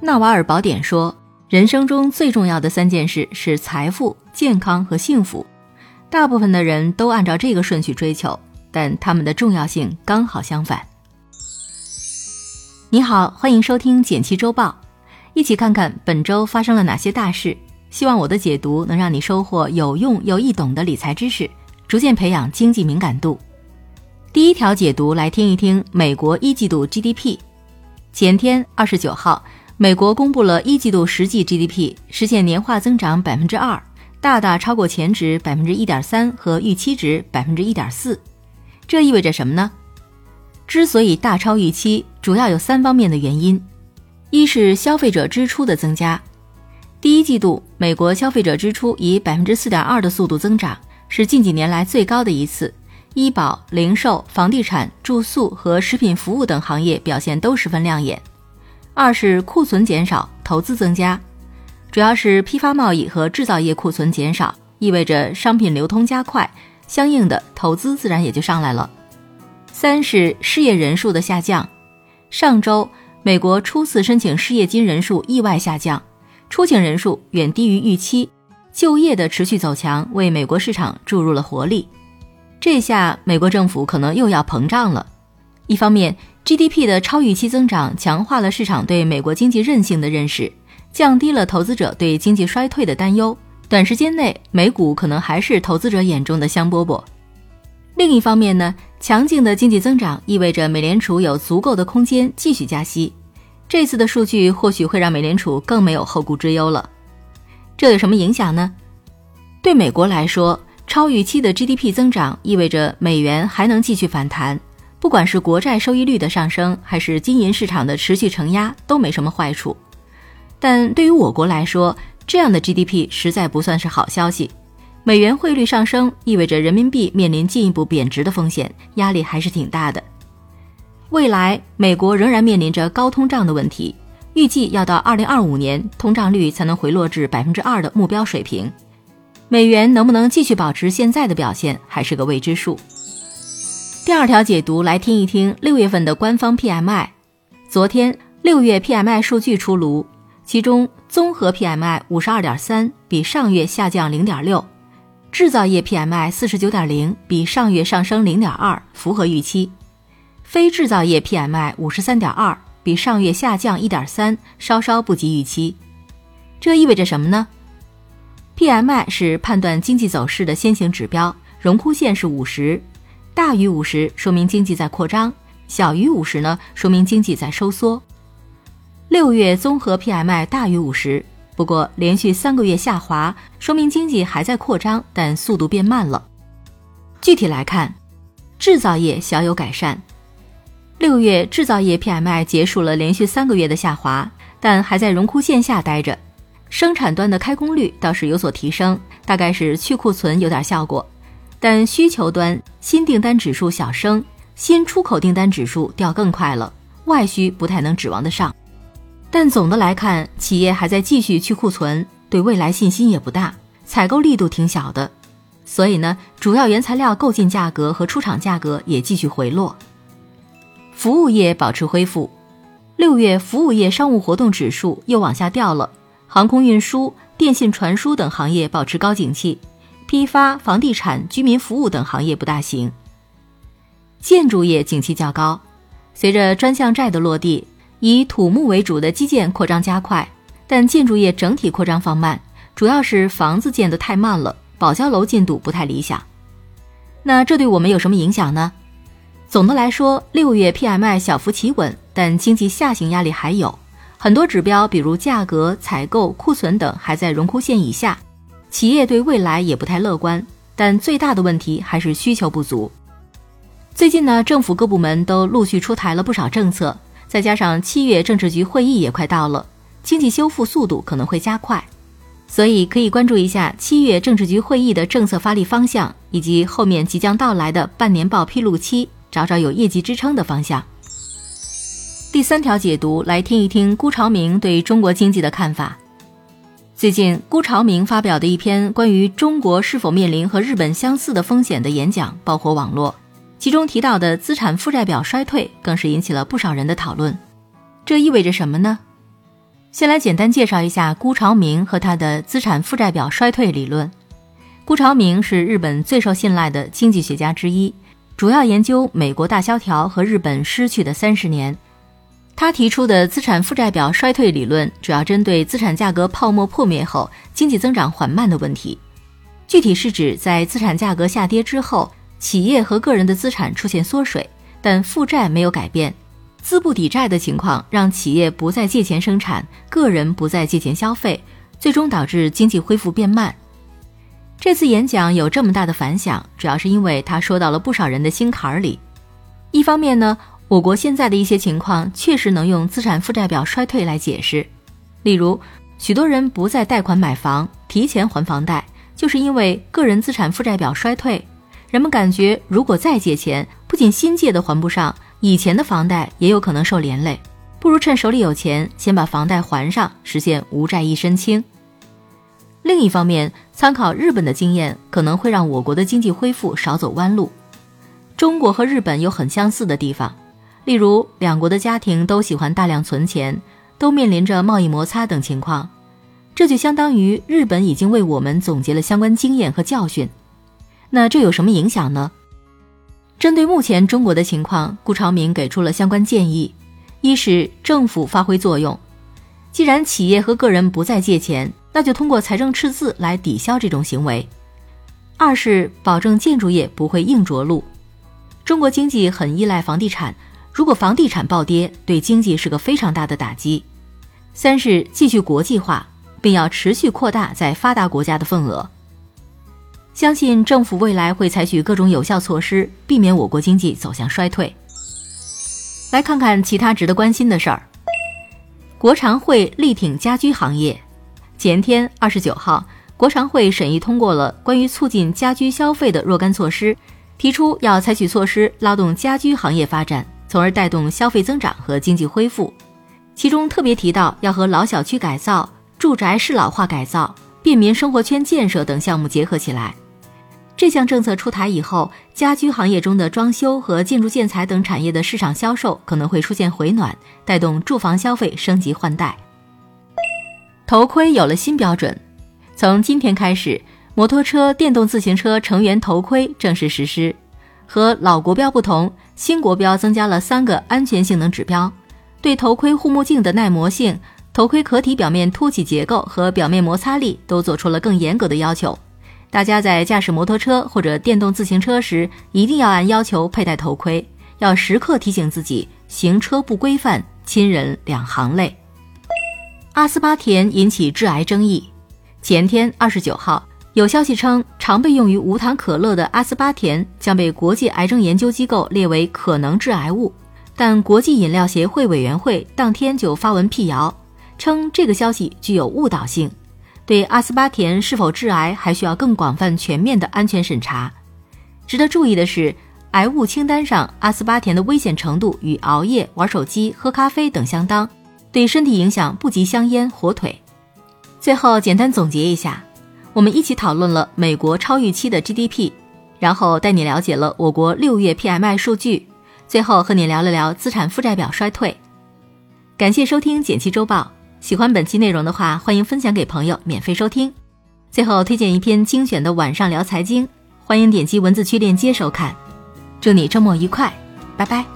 纳瓦尔宝典说，人生中最重要的三件事是财富、健康和幸福。大部分的人都按照这个顺序追求，但他们的重要性刚好相反。你好，欢迎收听简七周报，一起看看本周发生了哪些大事。希望我的解读能让你收获有用又易懂的理财知识，逐渐培养经济敏感度。第一条解读来听一听美国一季度 GDP。前天二十九号，美国公布了一季度实际 GDP，实现年化增长百分之二，大大超过前值百分之一点三和预期值百分之一点四。这意味着什么呢？之所以大超预期，主要有三方面的原因：一是消费者支出的增加。第一季度，美国消费者支出以百分之四点二的速度增长，是近几年来最高的一次。医保、零售、房地产、住宿和食品服务等行业表现都十分亮眼。二是库存减少，投资增加，主要是批发贸易和制造业库存减少，意味着商品流通加快，相应的投资自然也就上来了。三是失业人数的下降，上周美国初次申请失业金人数意外下降，出请人数远低于预期，就业的持续走强为美国市场注入了活力。这下美国政府可能又要膨胀了。一方面，GDP 的超预期增长强化了市场对美国经济韧性的认识，降低了投资者对经济衰退的担忧。短时间内，美股可能还是投资者眼中的香饽饽。另一方面呢，强劲的经济增长意味着美联储有足够的空间继续加息。这次的数据或许会让美联储更没有后顾之忧了。这有什么影响呢？对美国来说，超预期的 GDP 增长意味着美元还能继续反弹，不管是国债收益率的上升，还是金银市场的持续承压，都没什么坏处。但对于我国来说，这样的 GDP 实在不算是好消息。美元汇率上升意味着人民币面临进一步贬值的风险，压力还是挺大的。未来，美国仍然面临着高通胀的问题，预计要到2025年，通胀率才能回落至百分之二的目标水平。美元能不能继续保持现在的表现，还是个未知数。第二条解读来听一听六月份的官方 PMI。昨天六月 PMI 数据出炉，其中综合 PMI 五十二点三，比上月下降零点六；制造业 PMI 四十九点零，比上月上升零点二，符合预期；非制造业 PMI 五十三点二，比上月下降一点三，稍稍不及预期。这意味着什么呢？PMI 是判断经济走势的先行指标，荣枯线是五十，大于五十说明经济在扩张，小于五十呢说明经济在收缩。六月综合 PMI 大于五十，不过连续三个月下滑，说明经济还在扩张，但速度变慢了。具体来看，制造业小有改善，六月制造业 PMI 结束了连续三个月的下滑，但还在荣枯线下待着。生产端的开工率倒是有所提升，大概是去库存有点效果，但需求端新订单指数小升，新出口订单指数掉更快了，外需不太能指望得上。但总的来看，企业还在继续去库存，对未来信心也不大，采购力度挺小的，所以呢，主要原材料购进价格和出厂价格也继续回落。服务业保持恢复，六月服务业商务活动指数又往下掉了。航空运输、电信传输等行业保持高景气，批发、房地产、居民服务等行业不大行。建筑业景气较高，随着专项债的落地，以土木为主的基建扩张加快，但建筑业整体扩张放慢，主要是房子建得太慢了，保交楼进度不太理想。那这对我们有什么影响呢？总的来说，六月 PMI 小幅企稳，但经济下行压力还有。很多指标，比如价格、采购、库存等，还在荣枯线以下，企业对未来也不太乐观。但最大的问题还是需求不足。最近呢，政府各部门都陆续出台了不少政策，再加上七月政治局会议也快到了，经济修复速度可能会加快，所以可以关注一下七月政治局会议的政策发力方向，以及后面即将到来的半年报披露期，找找有业绩支撑的方向。第三条解读，来听一听辜朝明对中国经济的看法。最近，辜朝明发表的一篇关于中国是否面临和日本相似的风险的演讲爆火网络，其中提到的资产负债表衰退更是引起了不少人的讨论。这意味着什么呢？先来简单介绍一下辜朝明和他的资产负债表衰退理论。辜朝明是日本最受信赖的经济学家之一，主要研究美国大萧条和日本失去的三十年。他提出的资产负债表衰退理论，主要针对资产价格泡沫破灭后经济增长缓慢的问题。具体是指在资产价格下跌之后，企业和个人的资产出现缩水，但负债没有改变，资不抵债的情况让企业不再借钱生产，个人不再借钱消费，最终导致经济恢复变慢。这次演讲有这么大的反响，主要是因为他说到了不少人的心坎儿里。一方面呢，我国现在的一些情况确实能用资产负债表衰退来解释，例如许多人不再贷款买房，提前还房贷，就是因为个人资产负债表衰退。人们感觉如果再借钱，不仅新借的还不上，以前的房贷也有可能受连累，不如趁手里有钱，先把房贷还上，实现无债一身轻。另一方面，参考日本的经验，可能会让我国的经济恢复少走弯路。中国和日本有很相似的地方，例如两国的家庭都喜欢大量存钱，都面临着贸易摩擦等情况，这就相当于日本已经为我们总结了相关经验和教训。那这有什么影响呢？针对目前中国的情况，顾朝明给出了相关建议：一是政府发挥作用，既然企业和个人不再借钱。那就通过财政赤字来抵消这种行为。二是保证建筑业不会硬着陆。中国经济很依赖房地产，如果房地产暴跌，对经济是个非常大的打击。三是继续国际化，并要持续扩大在发达国家的份额。相信政府未来会采取各种有效措施，避免我国经济走向衰退。来看看其他值得关心的事儿。国常会力挺家居行业。前天二十九号，国常会审议通过了关于促进家居消费的若干措施，提出要采取措施拉动家居行业发展，从而带动消费增长和经济恢复。其中特别提到要和老小区改造、住宅适老化改造、便民生活圈建设等项目结合起来。这项政策出台以后，家居行业中的装修和建筑建材等产业的市场销售可能会出现回暖，带动住房消费升级换代。头盔有了新标准，从今天开始，摩托车、电动自行车成员头盔正式实施。和老国标不同，新国标增加了三个安全性能指标，对头盔护目镜的耐磨性、头盔壳体表面凸起结构和表面摩擦力都做出了更严格的要求。大家在驾驶摩托车或者电动自行车时，一定要按要求佩戴头盔，要时刻提醒自己行车不规范，亲人两行泪。阿斯巴甜引起致癌争议。前天二十九号，有消息称，常被用于无糖可乐的阿斯巴甜将被国际癌症研究机构列为可能致癌物。但国际饮料协会委员会当天就发文辟谣，称这个消息具有误导性，对阿斯巴甜是否致癌还需要更广泛全面的安全审查。值得注意的是，癌物清单上阿斯巴甜的危险程度与熬夜、玩手机、喝咖啡等相当。对身体影响不及香烟、火腿。最后简单总结一下，我们一起讨论了美国超预期的 GDP，然后带你了解了我国六月 PMI 数据，最后和你聊了聊资产负债表衰退。感谢收听简七周报，喜欢本期内容的话，欢迎分享给朋友免费收听。最后推荐一篇精选的晚上聊财经，欢迎点击文字区链接收看。祝你周末愉快，拜拜。